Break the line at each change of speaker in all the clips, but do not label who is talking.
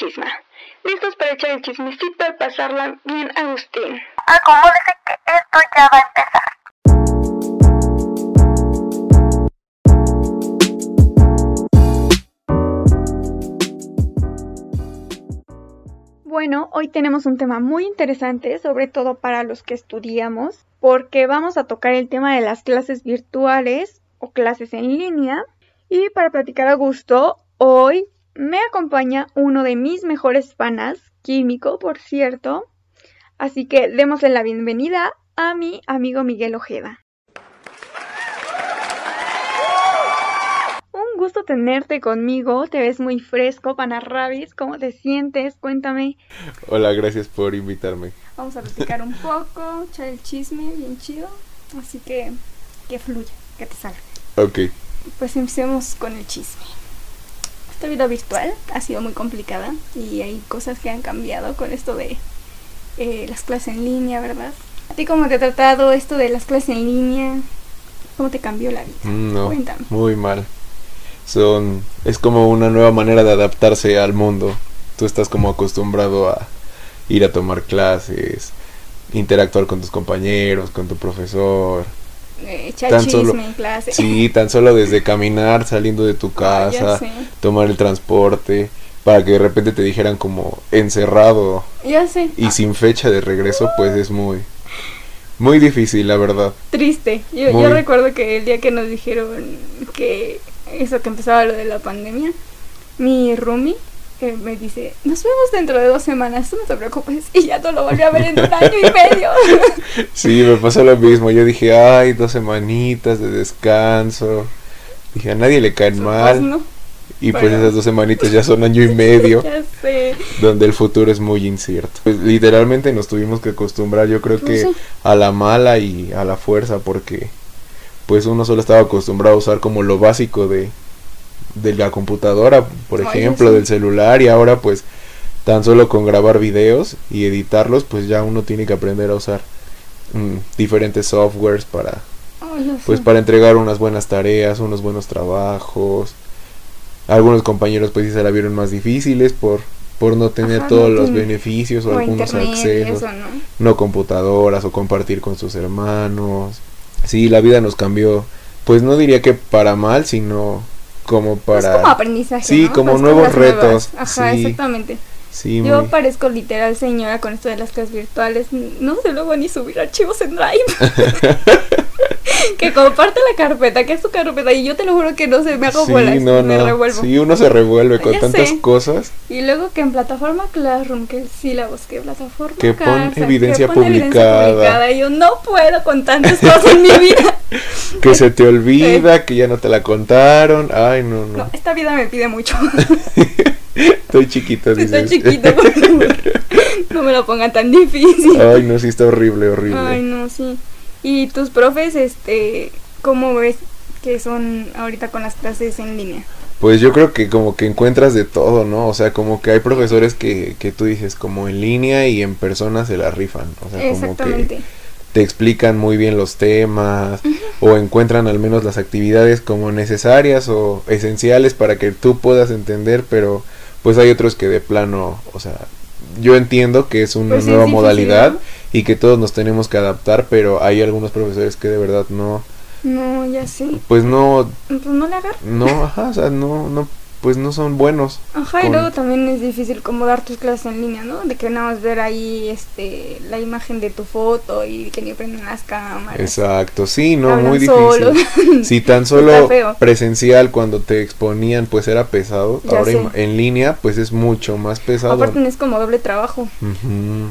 chisma. ¿Listos para echar el chismecito y pasarla bien, Agustín?
Acomódese que esto ya va a empezar.
Bueno, hoy tenemos un tema muy interesante, sobre todo para los que estudiamos, porque vamos a tocar el tema de las clases virtuales o clases en línea. Y para platicar a gusto, hoy me acompaña uno de mis mejores panas, químico, por cierto. Así que démosle la bienvenida a mi amigo Miguel Ojeda. Un gusto tenerte conmigo, te ves muy fresco, Panarrabis, ¿cómo te sientes? Cuéntame.
Hola, gracias por invitarme.
Vamos a platicar un poco, echar el chisme bien chido, así que que fluya, que te salga.
Ok.
Pues empecemos con el chisme. Esta vida virtual ha sido muy complicada y hay cosas que han cambiado con esto de eh, las clases en línea, ¿verdad? ¿A ti cómo te ha tratado esto de las clases en línea? ¿Cómo te cambió la vida?
Mm, No,
Cuéntame.
muy mal. Son, es como una nueva manera de adaptarse al mundo. Tú estás como acostumbrado a ir a tomar clases, interactuar con tus compañeros, con tu profesor.
Eh, echar
Tan
chisme
solo-
en clase.
Sí, tan solo desde caminar, saliendo de tu casa, tomar el transporte, para que de repente te dijeran como encerrado
Ya sé.
y sin fecha de regreso, pues es muy, muy difícil, la verdad.
Triste. Yo,
Muy.
yo recuerdo que el día que nos dijeron que eso que empezaba lo de la pandemia, mi roomie que me dice, nos vemos dentro de dos semanas, tú no te preocupes. Y ya no lo volví a ver en un año y medio.
Sí, me pasó lo mismo. Yo dije, ay, dos semanitas de descanso. Dije, a nadie le caen mal.
no,
Y pues esas dos semanitas ya son año y medio,
ya sé.
donde el futuro es muy incierto. Pues, literalmente nos tuvimos que acostumbrar, yo creo que a la mala y a la fuerza, porque pues uno solo estaba acostumbrado a usar como lo básico de, de la computadora, por ejemplo,
sí.
del celular, y ahora pues tan solo con grabar videos y editarlos, pues ya uno tiene que aprender a usar mm, diferentes softwares para
Ay,
pues para entregar unas buenas tareas, unos buenos trabajos. Algunos compañeros pues sí se la vieron más difíciles por por no tener
Ajá,
todos
no
los beneficios o algunos
internet
accesos,
eso, ¿no?
no computadoras o compartir con sus hermanos. Sí, la vida nos cambió, pues no diría que para mal, sino como para
como aprendizaje,
Sí,
¿no?
como
Pues
nuevos
cosas nuevas.
retos,
Ajá,
sí.
exactamente.
Sí,
Yo
muy-
parezco literal señora con esto de las clases virtuales. No sé luego ni subir archivos en Drive. que comparte la carpeta, que es tu carpeta. Y yo te lo juro que no sé, me hago
sí,
bolas,
no,
me
no.
revuelvo.
Sí, uno se revuelve con
Ya
tantas
sé.
cosas.
Y luego que en plataforma Classroom, que sílabos, que plataforma
Que pon
casa,
evidencia
que pon evidencia
publicada.
publicada. Y yo no puedo con tantas cosas en mi vida.
Que se te olvida, que ya no te la contaron. Ay, no, no.
No, esta vida me pide mucho.
Estoy chiquito,
Estoy
dices.
chiquito, por favor. No me lo pongan tan difícil.
Ay, no, sí está horrible, horrible.
Ay, no, sí. ¿Y tus profes, este, cómo ves que son ahorita con las clases en línea?
Pues yo creo que como que encuentras de todo, ¿no? O sea, como que hay profesores que, que tú dices como en línea y en persona se la rifan. O sea, como que te explican muy bien los temas o encuentran al menos las actividades como necesarias o esenciales para que tú puedas entender, pero pues hay otros que de plano, o sea, yo entiendo que es una
Pues sí,
nueva modalidad y que todos nos tenemos que adaptar, pero hay algunos profesores que de verdad no,
No, ya sé.
pues no,
Pues no le agarro.
no, ajá, o sea, no, no, pues no son buenos.
Ajá, y luego también es difícil como dar tus clases en línea, ¿no? De que nada más ver ahí este la imagen de tu foto y que ni prenden las cámaras.
Exacto, sí, no,
Hablan
muy difícil. Si tan
Está
solo presencial cuando te exponían pues era pesado,
Ya
ahora
sé.
en línea pues es mucho más pesado.
Aparte es como doble trabajo.
Ujú.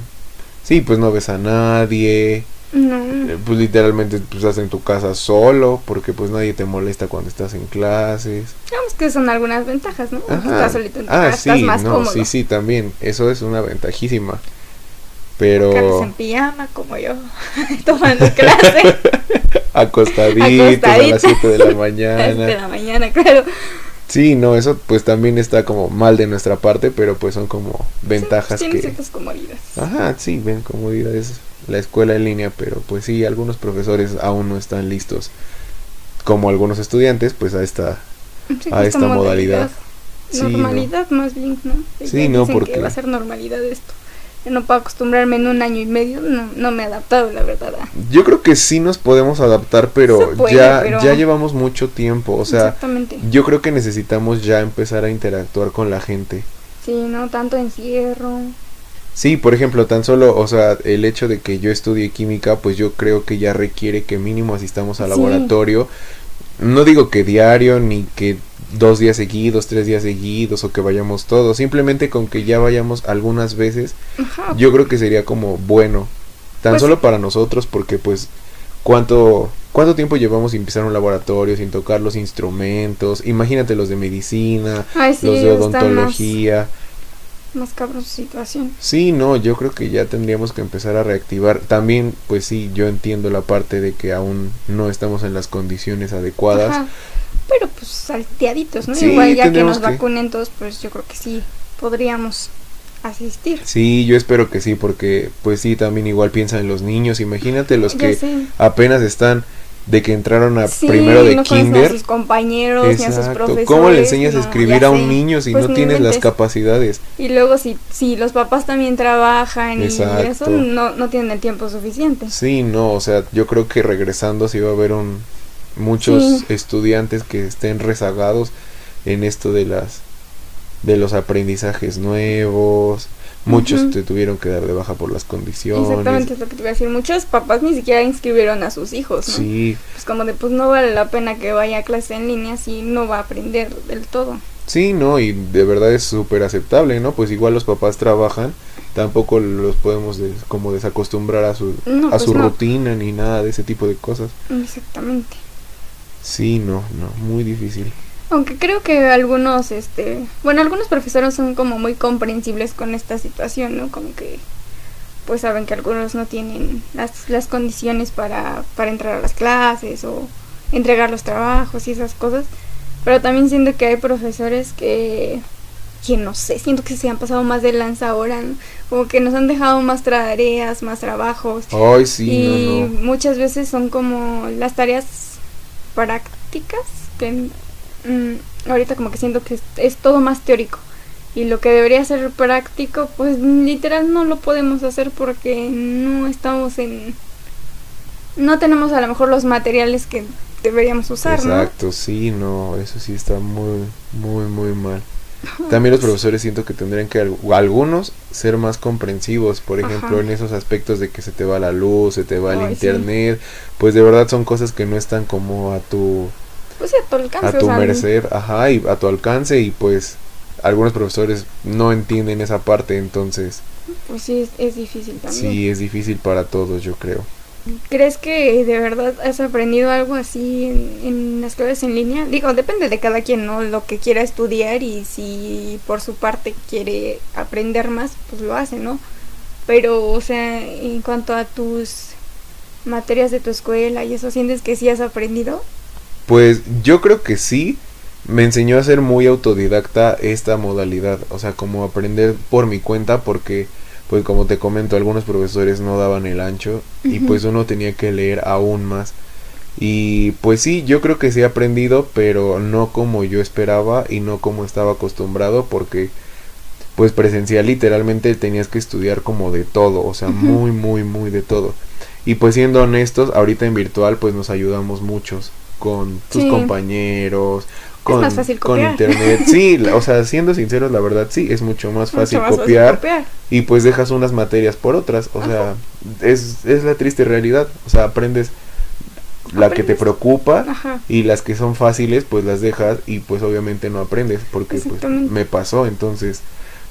Sí, pues no ves a nadie,
No.
eh, pues literalmente pues estás en tu casa solo porque pues nadie te molesta cuando estás en clases.
Digamos que son algunas ventajas, ¿no? Estás solito en tu
Ah,
casa, estás
sí,
más
no,
cómodo.
sí, sí, también, eso es una ventajísima.
Carlos
Pero
en pijama como yo, tomando clase
acostaditos a las
Acostadito.
7 de la
de
mañana.
la mañana, claro.
Sí, no, eso pues también está como mal de nuestra parte, pero pues son como ventajas
Tiene
que...
ciertas comodidades.
Ajá, sí, ven comodidades la escuela en línea, pero pues sí, algunos profesores aún no están listos, como algunos estudiantes, pues a esta,
Sí,
a esta modalidad. Sí, no.
normalidad más bien, ¿no?
Sí,
Ya
no, porque-
que va a ser normalidad esto. Yo no puedo acostumbrarme en un año y medio, no, no me he adaptado, la verdad.
Yo creo que sí nos podemos adaptar, pero
puede,
ya,
pero-
ya llevamos mucho tiempo. O sea, yo creo que necesitamos ya empezar a interactuar con la gente.
Sí, no tanto encierro.
Sí, por ejemplo, tan solo, o sea, el hecho de que yo estudie química, pues yo creo que ya requiere que mínimo asistamos al
Sí.
laboratorio. No digo que diario, ni que dos días seguidos, tres días seguidos, o que vayamos todos. Simplemente con que ya vayamos algunas veces,
Ajá.
yo creo que sería como bueno. Tan
Pues-
solo para nosotros, porque pues, ¿cuánto, ¿cuánto tiempo llevamos sin pisar un laboratorio, sin tocar los instrumentos? Imagínate los de medicina,
Ay, sí,
los de odontología.
Cabrón su situación.
Sí, no, yo creo que ya tendríamos que empezar a reactivar. También, pues sí, yo entiendo la parte de que aún no estamos en las condiciones adecuadas.
Ajá. Pero pues salteaditos, ¿no?
Sí,
Igual ya que nos vacunen todos, pues yo creo que sí podríamos asistir.
Sí, yo espero que sí, porque pues sí, también igual piensan en los niños. Imagínate los
Ya
que
sé.
apenas están de que entraron a
Sí,
primero de
no
kinder.
a sus compañeros ni a sus
Exacto.
profesores.
¿Cómo le enseñas a escribir a un
sé.
niño si
Pues
no
no
tienes las capacidades?
Y luego si, si los papás también trabajan y
Exacto.
eso no, no tienen el tiempo suficiente.
Sí, no, o sea, yo creo que regresando sí va a haber un muchos
Sí.
estudiantes que estén rezagados en esto de las de los aprendizajes nuevos. Muchos
Ujú.
te tuvieron que dar de baja por las condiciones.
Exactamente es lo que te iba a decir. Muchos papás ni siquiera inscribieron a sus hijos, ¿no?
Sí,
Pues como de, pues no vale la pena que vaya a clase en línea si no va a aprender del todo.
sí, no, y de verdad es súper aceptable, ¿no? Pues igual los papás trabajan, tampoco los podemos des- como desacostumbrar a su
No,
a
pues
su
no.
rutina ni nada de ese tipo de cosas.
Exactamente.
Sí, no, no, muy difícil.
Aunque creo que algunos, este, bueno, algunos profesores son como muy comprensibles con esta situación, ¿no? Como que, pues saben que algunos no tienen las, las condiciones para, para entrar a las clases o entregar los trabajos y esas cosas. Pero también siento que hay profesores que, que no sé, siento que se han pasado más de lanza ahora, ¿no? Como que nos han dejado más tareas, más trabajos.
Ay, sí,
y
no, no.
muchas veces son como las tareas prácticas que mm, ahorita como que siento que es, es todo más teórico y lo que debería ser práctico pues literal no lo podemos hacer porque no estamos en no tenemos a lo mejor los materiales que deberíamos usar
Exacto, sí, no, eso sí está muy, muy, muy mal. También los profesores siento que tendrían que al- algunos ser más comprensivos, por ejemplo,
Ajá.
en esos aspectos de que se te va la luz, se te va el
Ay, sí.
internet, pues de verdad son cosas que no están como a tu
pues a tu alcance
a
o
tu
sea,
merced, ajá, y a tu alcance y pues algunos profesores no entienden esa parte, entonces
pues sí es, es difícil también
sí es difícil para todos, yo creo.
¿Crees que de verdad has aprendido algo así en, en las clases en línea? Digo, depende de cada quien, ¿no? Lo que quiera estudiar y si por su parte quiere aprender más, pues lo hace, ¿no? Pero, o sea, en cuanto a tus materias de tu escuela y eso, ¿sientes que sí has aprendido?
Pues yo creo que sí. Me enseñó a ser muy autodidacta esta modalidad, o sea, como aprender por mi cuenta porque pues como te comento, algunos profesores no daban el ancho y pues uno tenía que leer aún más. Y pues sí, yo creo que sí he aprendido, pero no como yo esperaba y no como estaba acostumbrado porque pues presencial literalmente tenías que estudiar como de todo, o sea, muy, muy, muy de todo. Y pues siendo honestos, ahorita en virtual pues nos ayudamos muchos con tus
Sí.
compañeros, con,
más fácil
con internet. Sí, la- o sea, siendo sinceros, la verdad sí, es mucho más fácil
Mucho más
copiar
copiar.
y pues dejas unas materias por otras, o sea, es, es la triste realidad, o sea, aprendes la que te preocupa
Ajá.
y las que son fáciles pues las dejas y pues obviamente no aprendes porque pues me pasó, entonces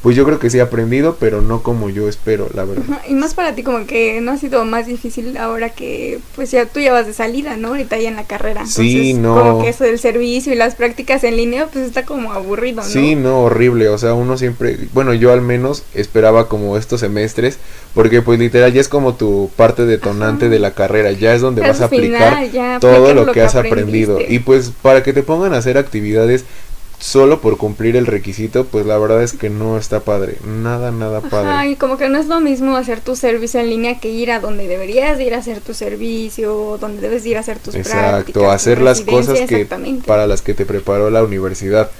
pues yo creo que sí he aprendido, pero no como yo espero, la verdad.
Ajá, Y más para ti como que no ha sido más difícil ahora que pues ya tú ya vas de salida, ¿no? Ahorita ya en la carrera.
Sí, no.
Como que eso del servicio y las prácticas en línea pues está como aburrido, ¿no?
Sí, no, horrible, o sea, uno siempre, bueno, yo al menos esperaba como estos semestres, porque pues literal ya es como tu parte detonante
Ajá.
de la carrera, ya es donde
Es
vas a aplicar
final,
todo lo
lo
que
que
has aprendido. Y pues para que te pongan a hacer actividades solo por cumplir el requisito, pues la verdad es que no está padre, nada, nada padre.
Ajá, y como que no es lo mismo hacer tu servicio en línea que ir a donde deberías ir a hacer tu servicio, donde debes ir a hacer tus prácticas.
Exacto,
tu
hacer las cosas que para las que te preparó la universidad.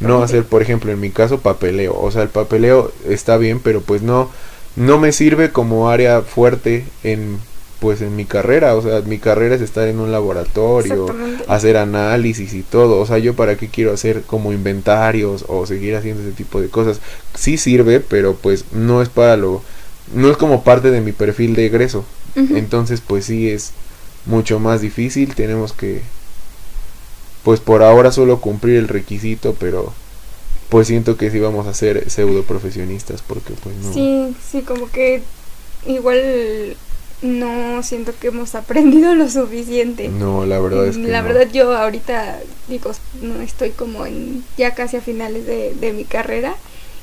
No hacer, por ejemplo, en mi caso, papeleo. O sea, el papeleo está bien, pero pues no, no me sirve como área fuerte en, pues en mi carrera. O sea, mi carrera es estar en un laboratorio, hacer análisis y todo. O sea, yo para qué quiero hacer como inventarios o seguir haciendo ese tipo de cosas. Sí sirve, pero pues no es para lo, no es como parte de mi perfil de egreso. Entonces, pues sí es mucho más difícil. Tenemos que, pues por ahora solo cumplir el requisito, pero pues siento que sí vamos a ser pseudo profesionistas porque pues no.
Sí, sí, como que igual no siento que hemos aprendido lo suficiente.
No, la verdad es que
La
no.
verdad yo ahorita digo, no estoy como en ya casi a finales de, de mi carrera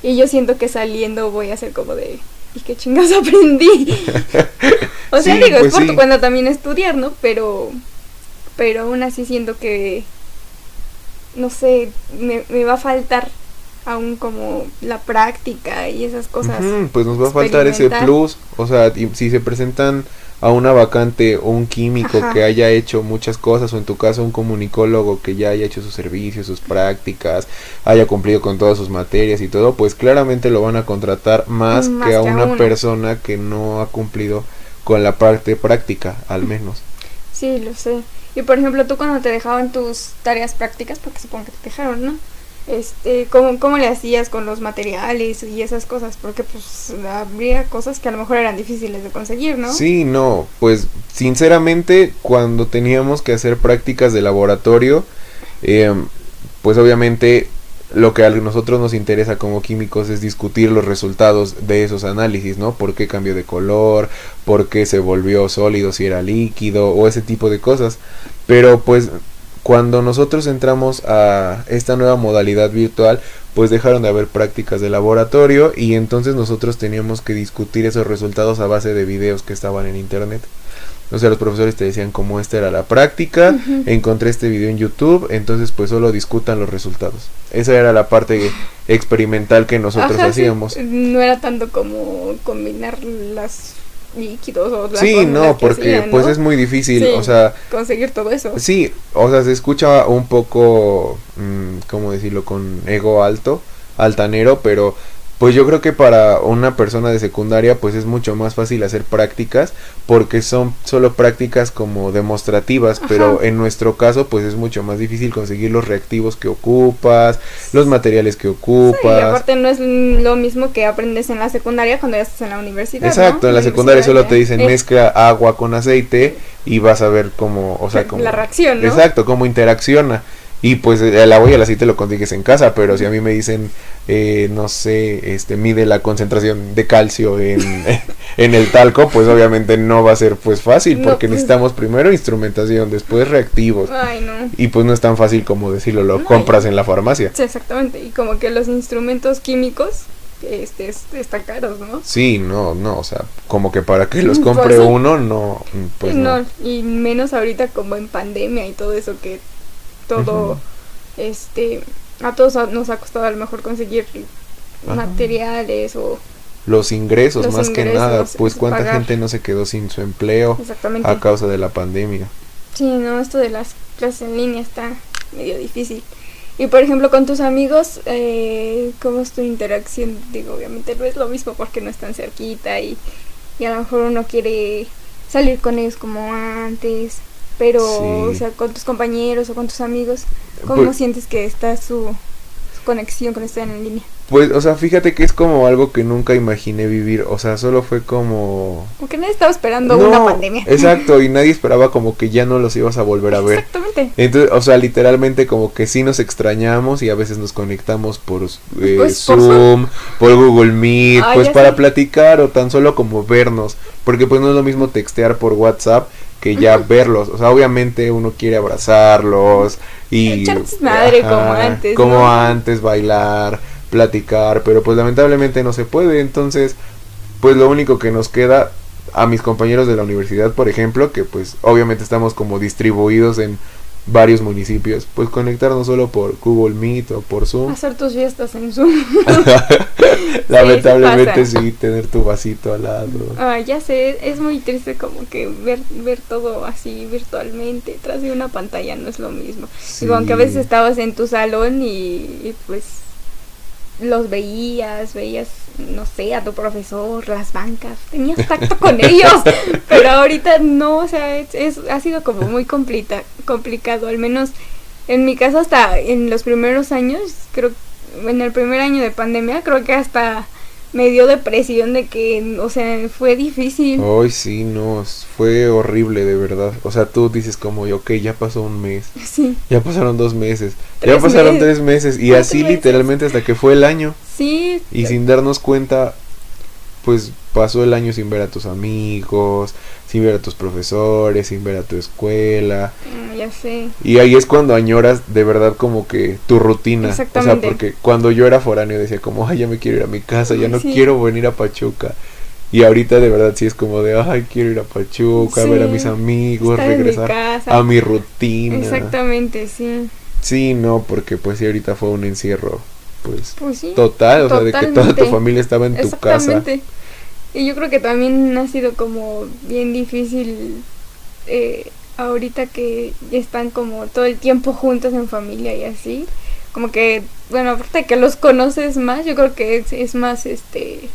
y yo siento que saliendo voy a ser como de ¿y qué chingas aprendí? o sea,
Sí,
digo,
pues
es por
sí.
tu cuenta también estudiar, ¿no? Pero pero aún así siento que no sé, me, me va a faltar aún como la práctica y esas cosas.
Pues nos va a faltar ese plus, o sea, y si se presentan a una vacante o un químico
Ajá.
que haya hecho muchas cosas o en tu caso un comunicólogo que ya haya hecho sus servicios, sus prácticas, haya cumplido con todas sus materias y todo, pues claramente lo van a contratar más,
Más
que a
que
una
uno.
persona que no ha cumplido con la parte práctica, al menos.
Sí, lo sé. Y por ejemplo, tú cuando te dejaban tus tareas prácticas, porque supongo que te dejaron, ¿no? Este, ¿cómo, ¿Cómo le hacías con los materiales y esas cosas? Porque pues habría cosas que a lo mejor eran difíciles de conseguir, ¿no?
Sí, no, pues sinceramente cuando teníamos que hacer prácticas de laboratorio, eh, pues obviamente lo que a nosotros nos interesa como químicos es discutir los resultados de esos análisis, ¿no? ¿Por qué cambió de color? ¿Por qué se volvió sólido si era líquido? O ese tipo de cosas. Pero pues cuando nosotros entramos a esta nueva modalidad virtual, pues dejaron de haber prácticas de laboratorio y entonces nosotros teníamos que discutir esos resultados a base de videos que estaban en internet. O sea, los profesores te decían como esta era la práctica, encontré este video en YouTube, entonces pues solo discutan los resultados. Esa era la parte experimental que nosotros
Ajá, sí.
hacíamos.
No era tanto como combinar las líquidos o las
Sí, no,
que
porque
hacían,
pues es muy difícil,
Sí.
o sea,
conseguir todo eso.
Sí, o sea, se escucha un poco, mm, ¿cómo decirlo? Con ego alto, altanero, pero pues yo creo que para una persona de secundaria pues es mucho más fácil hacer prácticas porque son solo prácticas como demostrativas,
Ajá.
pero en nuestro caso pues es mucho más difícil conseguir los reactivos que ocupas, los materiales que
Sí, y
ocupas.
aparte no es lo mismo que aprendes en la secundaria cuando ya estás en la universidad.
Exacto,
¿no?
en la secundaria solo te dicen
es
mezcla agua con aceite y vas a ver cómo, o sea, cómo
la reacción, ¿no?
Exacto, cómo interacciona. Y pues el agua y el aceite lo consigues en casa, pero si a mí me dicen, eh, no sé, este, mide la concentración de calcio en, en el talco, pues obviamente no va a ser pues fácil,
No,
porque
pues.
necesitamos primero instrumentación, después reactivos.
Ay, no.
Y pues no es tan fácil como decirlo, lo
No,
compras en la farmacia.
Sí, exactamente. Y como que los instrumentos químicos este, es- están caros, ¿no?
Sí, no, no, o sea, como que para que los
Pues
compre
sí.
uno, no, pues
y,
no.
no, y menos ahorita como en pandemia y todo eso que todo, este, a todos nos ha costado a lo mejor conseguir
Ajá.
materiales o
Los ingresos,
Los
más que nada, pues cuánta
pagar.
gente no se quedó sin su empleo a causa de la pandemia.
Sí, no, esto de las clases en línea está medio difícil. Y por ejemplo, con tus amigos, eh, ¿cómo es tu interacción? Digo, obviamente no es lo mismo porque no están cerquita y, y a lo mejor uno quiere salir con ellos como antes, pero,
Sí.
o sea, con tus compañeros o con tus amigos, ¿cómo
Pues-
sientes que está su, su conexión con estar en línea?
Pues, o sea, fíjate que es como algo que nunca imaginé vivir. O sea, solo fue como.
Como que nadie estaba esperando
No,
una pandemia.
Exacto, y nadie esperaba como que ya no los ibas a volver a ver.
Exactamente.
Entonces, o sea, literalmente como que sí nos extrañamos y a veces nos conectamos por eh,
Pues,
Zoom, por Google Meet,
Ah,
pues para
sé.
platicar o tan solo como vernos, porque pues no es lo mismo textear por WhatsApp que ya verlos, o sea, obviamente uno quiere abrazarlos y
desmadre como antes,
como antes, bailar, platicar, pero pues lamentablemente no se puede, entonces pues lo único que nos queda a mis compañeros de la universidad, por ejemplo, que pues obviamente estamos como distribuidos en varios municipios, pues conectarnos solo por Google Meet o por Zoom.
Hacer tus fiestas en Zoom.
Lamentablemente
sí
sí, tener tu vasito al lado.
Ah, ya sé, es muy triste como que ver, ver todo así virtualmente, tras de una pantalla no es lo mismo. Digo, aunque a
Sí.
veces estabas en tu salón y, y, pues los veías, veías, no sé, a tu profesor, las bancas, tenías tacto con ellos, pero ahorita no, o sea, es, es- ha sido como muy complita, complicado, al menos en mi caso hasta en los primeros años, creo, en el primer año de pandemia, creo que hasta me dio depresión de que, o sea, fue difícil.
Hoy sí, no, fue horrible de verdad. O sea, tú dices como, ok, ya pasó un mes,
Sí,
ya pasaron dos meses, ya pasaron
meses.
tres meses y
Cuatro
así
meses.
literalmente hasta que fue el año.
sí.
Y sin darnos cuenta, pues pasó el año sin ver a tus amigos, sin ver a tus profesores, sin ver a tu escuela.
mm, Ya sé.
Y ahí es cuando añoras de verdad como que tu rutina. O sea,
Exactamente.
porque cuando yo era foráneo decía como, ay, ya me quiero ir a mi casa, ya no
sí.
quiero venir a Pachuca. Y ahorita de verdad sí es como de, ay, quiero ir a Pachuca, a ver a mis amigos,
estar en mi
regresar
casa.
a mi rutina.
Exactamente, sí.
Sí, no, porque pues sí, ahorita fue un encierro, pues
Pues sí.
total, o sea, de que toda tu familia estaba en tu casa.
Y yo creo que también ha sido como bien difícil eh, ahorita que están como todo el tiempo juntos en familia y así. Como que, bueno, aparte que los conoces más, yo creo que es, es más este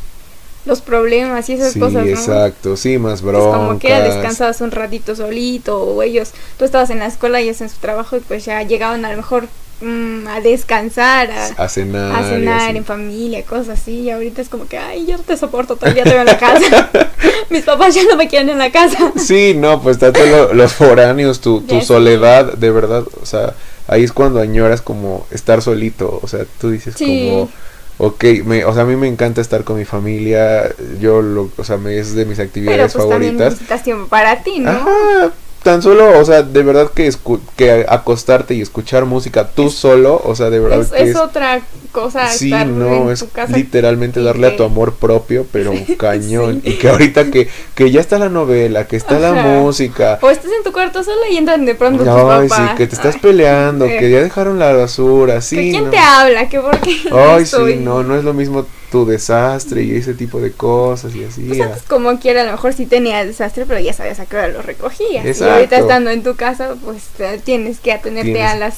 los problemas y esas
sí,
cosas, ¿no?
exacto, sí, más
Es
broncas.
como que descansabas un ratito solito o ellos, tú estabas en la escuela y ellos en su trabajo y pues ya llegaban a lo mejor mm, a descansar, a,
a cenar.
a cenar en familia, cosas así. Y ahorita es como que, ay, yo no te soporto, todo el día te veo en la casa. Mis papás ya no me quieren en la casa.
Sí, no, pues tanto lo- los foráneos, tu, tu soledad, de verdad, o sea, ahí es cuando añoras como estar solito, o sea, tú dices
Sí.
como, ok, me, o sea, a mí me encanta estar con mi familia, yo, lo, o sea, me, es de mis
Pero
actividades
pues también
favoritas.
necesitas tiempo para ti, ¿no?
Ajá, tan solo, o sea, de verdad que, escu- que acostarte y escuchar música tú solo, o sea, de verdad
Es,
que
es
es...
otra cosa
Sí,
estar
no,
en
es
tu casa.
literalmente darle a tu
que-
amor propio, pero cañón.
Sí.
Y que ahorita que, que ya está la novela, que está la música,
O estás en tu cuarto sola y entran de pronto
Ay,
tus
sí,
papás.
que te estás
Ay,
peleando,
eh.
que ya dejaron la basura,
¿que
sí.
¿Quién
no.
te habla? ¿Que por qué?
Ay,
estoy?
sí, no, no es lo mismo tu desastre y ese tipo de cosas y así.
Pues antes como quiera, a lo mejor sí tenía desastre, pero ya sabías a qué hora lo recogías.
Exacto.
Y ahorita estando en tu casa, pues tienes que atenerte
Tienes-
a las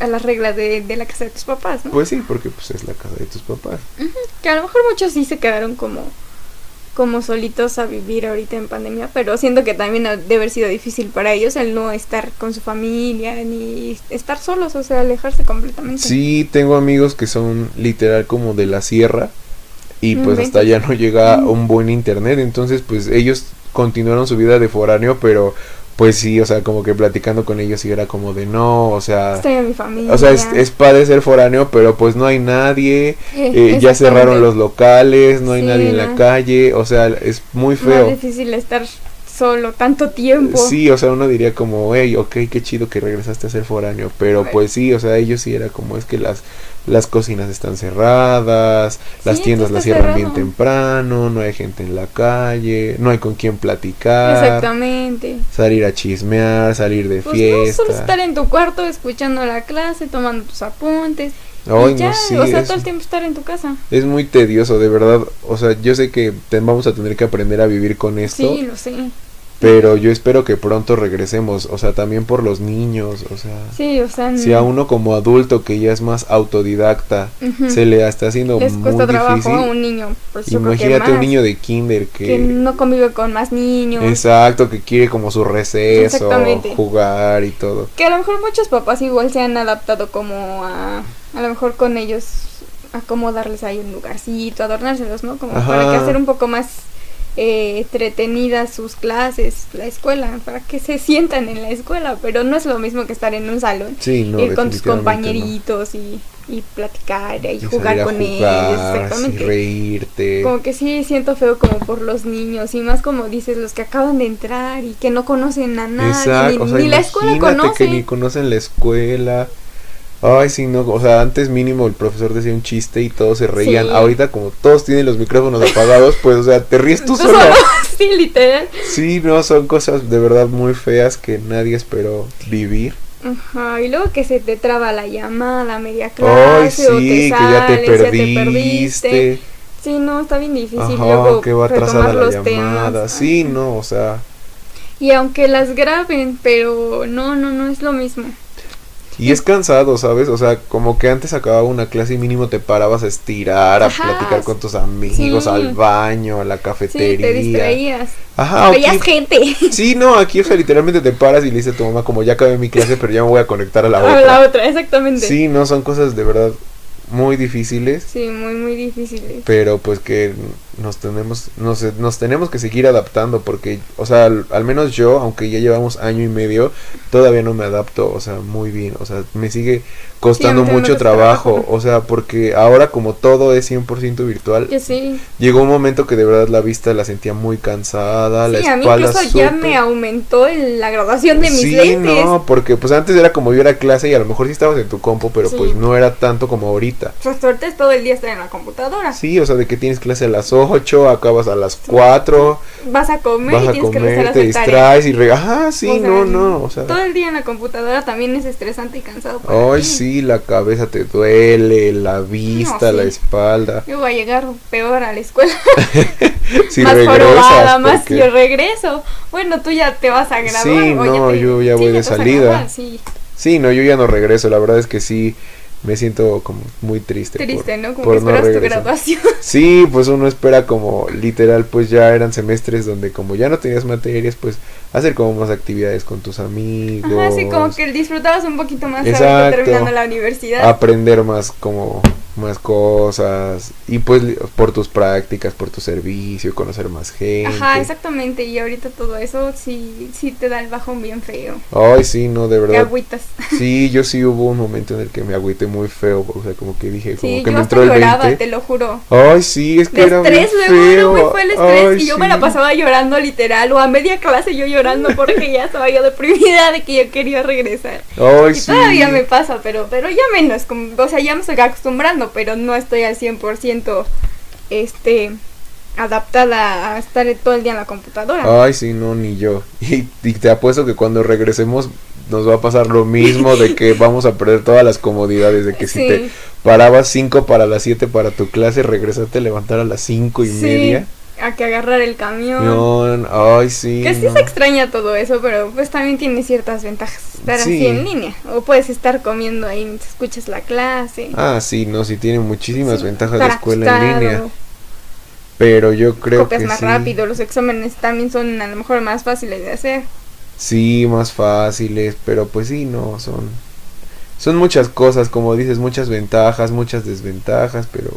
a las reglas de, de la casa de tus papás, ¿no?
Pues sí, porque pues es la casa de tus papás.
Que a lo mejor muchos sí se quedaron como como solitos a vivir ahorita en pandemia, pero siento que también ha de haber sido difícil para ellos el no estar con su familia ni estar solos, o sea, alejarse completamente.
Sí, tengo amigos que son literal como de la sierra y pues hasta allá no llega un buen internet, entonces pues ellos continuaron su vida de foráneo, pero pues sí, o sea, como que platicando con ellos y era como de no, o sea,
Estoy en mi familia.
o sea, es, es padre ser foráneo, pero pues no hay nadie,
Eh,
eh, ya cerraron los locales, no hay
Sí,
nadie en la calle, o sea, es muy feo.
difícil estar solo tanto tiempo.
Sí, o sea, uno diría como, hey, ok, qué chido que regresaste a ser foráneo, pero pues sí, o sea, ellos sí era como, es que las, las cocinas están cerradas, las
Sí,
tiendas
todo
las cierran bien
cerrado.
temprano, no hay gente en la calle, no hay con quién platicar,
Exactamente.
salir a chismear, salir de
Pues
fiesta.
no, solo estar en tu cuarto escuchando la clase, tomando tus apuntes.
Ay,
ya,
no, sí,
o sea,
es,
todo el tiempo estar en tu casa.
es muy tedioso, de verdad, o sea, yo sé que te- vamos a tener que aprender a vivir con esto,
Sí, lo sé.
Pero yo espero que pronto regresemos, o sea, también por los niños, o sea...
Sí, o sea,
Si a uno como adulto que ya es más autodidacta se le está haciendo
les
muy
cuesta trabajo
difícil,
a un niño. Pues
imagínate un niño de kinder que,
que no convive con más niños.
exacto, que quiere como su receso, jugar y todo.
Que a lo mejor muchos papás igual se han adaptado como a, a lo mejor con ellos, acomodarles ahí un lugarcito, adornárselos, ¿no? Como para que hacer un poco más eh, entretenidas sus clases, la escuela, para que se sientan en la escuela, pero no es lo mismo que estar en un salón,
Sí, no,
ir con tus
no.
compañeritos y, y platicar y,
Y
jugar con ellos,
jugar,
exactamente.
reírte.
Como que sí siento feo como por los niños y más como dices los que acaban de entrar y que no conocen a nadie,
Exacto,
ni,
o sea,
ni la escuela
imagínate
conoce.
que ni conocen la escuela. Ay, sí, no, o sea, antes mínimo el profesor decía un chiste y todos se reían.
Sí.
Ahorita como todos tienen los micrófonos apagados, pues, o sea, te ríes tú solo.
sí, literal.
Sí, no, son cosas de verdad muy feas que nadie esperó vivir.
Ajá, y luego que se te traba la llamada media
Ay,
clase o te
sí, que ya te
ya
perdiste.
Sí, no, está bien difícil
Ajá,
luego
que va atrasada la llamada.
temas.
Sí,
Ajá.
no, o sea.
Y aunque las graben, pero no, no, no es lo mismo.
Y es cansado, ¿sabes? O sea, como que antes acababa una clase y mínimo te parabas a estirar, a
Ajá,
platicar con tus amigos,
sí.
al baño, a la
Sí,
cafetería.
te distraías.
Ajá,
Veías gente.
Sí, no, aquí, o sea, literalmente te paras y le dices a tu mamá, como ya acabé mi clase, pero ya me voy a conectar a la
A
otra.
la otra, exactamente.
Sí, no, son cosas de verdad muy difíciles,
Sí, muy, muy difíciles.
pero pues que nos tenemos, nos, nos tenemos que seguir adaptando, porque, o sea, al, al menos yo, aunque ya llevamos año y medio, todavía no me adapto, o sea, muy bien, o sea, me sigue costando mucho trabajo,
trabajo.
o sea, porque ahora como todo es 100% virtual,
Yo sí.
llegó un momento que de verdad la vista la sentía muy cansada, la
Sí, a mí
espalda
incluso ya me aumentó el- la graduación de mis
sí,
lentes.
no, porque pues antes era como ir a clase y a lo mejor sí estabas en tu compo, pero pues no era tanto como ahorita.
Pues suerte es todo el día estar en la computadora.
Sí, o sea, de que tienes clase a las 8, acabas a las 4,
Vas a comer
vas
y
a
tienes que
comer,
a
te distraes y re... Ajá, sí,
O sea,
no, no, o sea...
Todo el día en la computadora también es estresante y cansado. para
Ay,
ti.
sí, la cabeza te duele, la vista,
sí.
la espalda.
Yo voy a llegar peor a la escuela.
Si
más jorobada, más
porque-
yo regreso. Bueno, tú ya te vas a graduar.
Sí, no,
te-
yo ya
sí,
voy de
vas a
salida.
graduar, sí,
Sí, no, yo ya no regreso, la verdad es que sí, me siento como muy triste. por-
triste, ¿no? Como
por
que
no
esperas tu
regresar.
graduación.
Sí, pues uno espera como literal, pues ya eran semestres donde como ya no tenías materias, pues hacer como más actividades con tus amigos.
Ajá, sí, como que disfrutabas un poquito más
Exacto.
terminando la universidad.
aprender más como más cosas y pues por tus prácticas, por tu servicio, conocer más gente.
Ajá, exactamente. Y ahorita todo eso sí, sí te da el bajón bien feo.
Ay, sí, no, de
Te
verdad.
agüitas.
Sí, yo sí hubo un momento en el que me agüité muy feo, o sea, como que dije, como
Sí,
que
yo
me entró el
lloraba,
20.
te lo juro.
Ay, sí, es que
De
era
estrés, luego,
feo.
fue el estrés
Ay,
y yo me la pasaba llorando literal o a media clase yo llorando porque ya estaba yo deprimida de que yo quería regresar.
Ay,
Y
sí.
todavía me pasa, pero pero ya menos, como, o sea, ya me estoy acostumbrando, pero no estoy al 100% este adaptada a estar todo el día en la computadora.
Ay, sí, no, ni yo. Y, y te apuesto que cuando regresemos nos va a pasar lo mismo de que vamos a perder todas las comodidades de que si te parabas 5 para las 7 para tu clase, regresaste a levantar a las 5 y
Sí,
media.
A que agarrar el camión.
No, ay, sí.
Que sí
no.
se extraña todo eso, pero pues también tiene ciertas ventajas estar
Sí.
así en línea. O puedes estar comiendo ahí mientras escuchas la clase.
Ah, sí, no, sí tiene muchísimas
Sí,
ventajas la escuela en línea. Pero yo creo
Copias
que
más
sí.
rápido, los exámenes también son a lo mejor más fáciles de hacer.
Sí, más fáciles, pero pues sí, no, son son muchas cosas, como dices, muchas ventajas, muchas desventajas, pero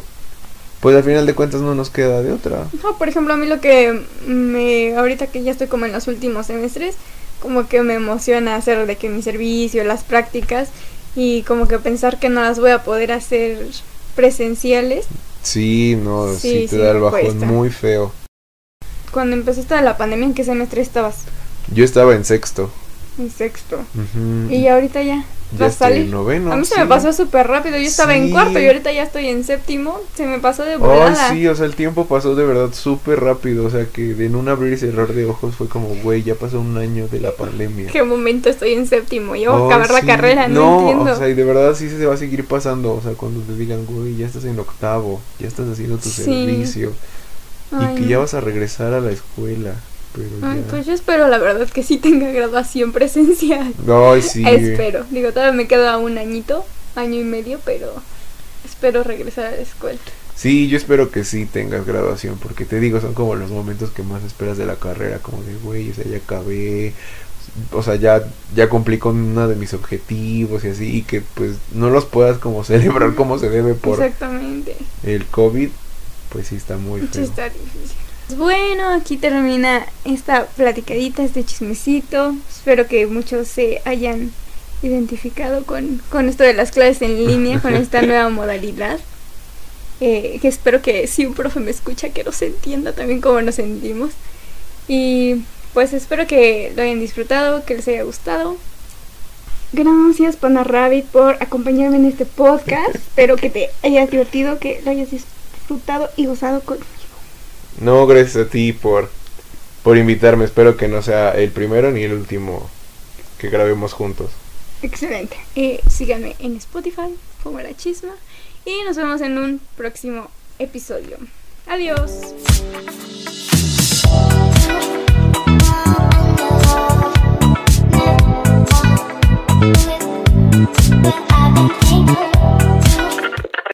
pues al final de cuentas no nos queda de otra.
No, por ejemplo, a mí lo que me ahorita que ya estoy como en los últimos semestres, como que me emociona hacer de que mi servicio, las prácticas y como que pensar que no las voy a poder hacer presenciales.
Sí, no, sí,
Sí,
te
sí,
da el bajón
cuesta.
muy feo.
Cuando empezó esta la pandemia, ¿en qué semestre estabas?
Yo estaba en sexto.
En sexto.
ujú,
Y ahorita ya.
ya
¿Vas a
estoy
salir?
en noveno.
a mí se
sí.
me pasó súper rápido. Yo estaba en
Sí.
cuarto y ahorita ya estoy en séptimo. Se me pasó de
Ay,
volada.
sí, o sea, el tiempo pasó de verdad súper rápido, o sea, que de en un abrir y cerrar de ojos fue como, güey, ya pasó un año de la pandemia.
¿Qué momento estoy en séptimo? Yo voy a
Ay,
acabar la
sí.
carrera, no, entiendo.
o sea, y de verdad sí se va a seguir pasando, o sea, cuando te digan, güey, ya estás en octavo, ya estás haciendo tu servicio,
Ay,
y que
no.
ya vas a regresar a la escuela, pero
Ay,
ya...
pues yo espero la verdad que sí tenga graduación presencial.
Ay, sí.
Espero. Digo, todavía me queda un añito, año y medio, pero espero regresar a la escuela.
Sí, yo espero que sí tengas graduación, porque te digo, son como los momentos que más esperas de la carrera, como de, güey, o sea, ya acabé, o sea, ya, ya cumplí con uno de mis objetivos y así, y que pues no los puedas como celebrar como se debe por
Exactamente.
el COVID, pues sí está muy
Sí,
feo.
está difícil. Bueno, aquí termina esta platicadita, este chismecito. Espero que muchos se hayan identificado con, con esto de las clases en línea, con esta nueva modalidad. Eh, que espero que si un profe me escucha, que nos entienda también cómo nos sentimos. Y pues espero que lo hayan disfrutado, que les haya gustado. Gracias, Pana Rabbit, por acompañarme en este podcast. espero que te hayas divertido, que lo hayas disfrutado y gozado conmigo.
No, gracias a ti por, por invitarme, espero que no sea el primero ni el último que grabemos juntos.
Excelente. Eh, síganme en Spotify como La Chisma y nos vemos en un próximo episodio. Adiós.
But I've been thinking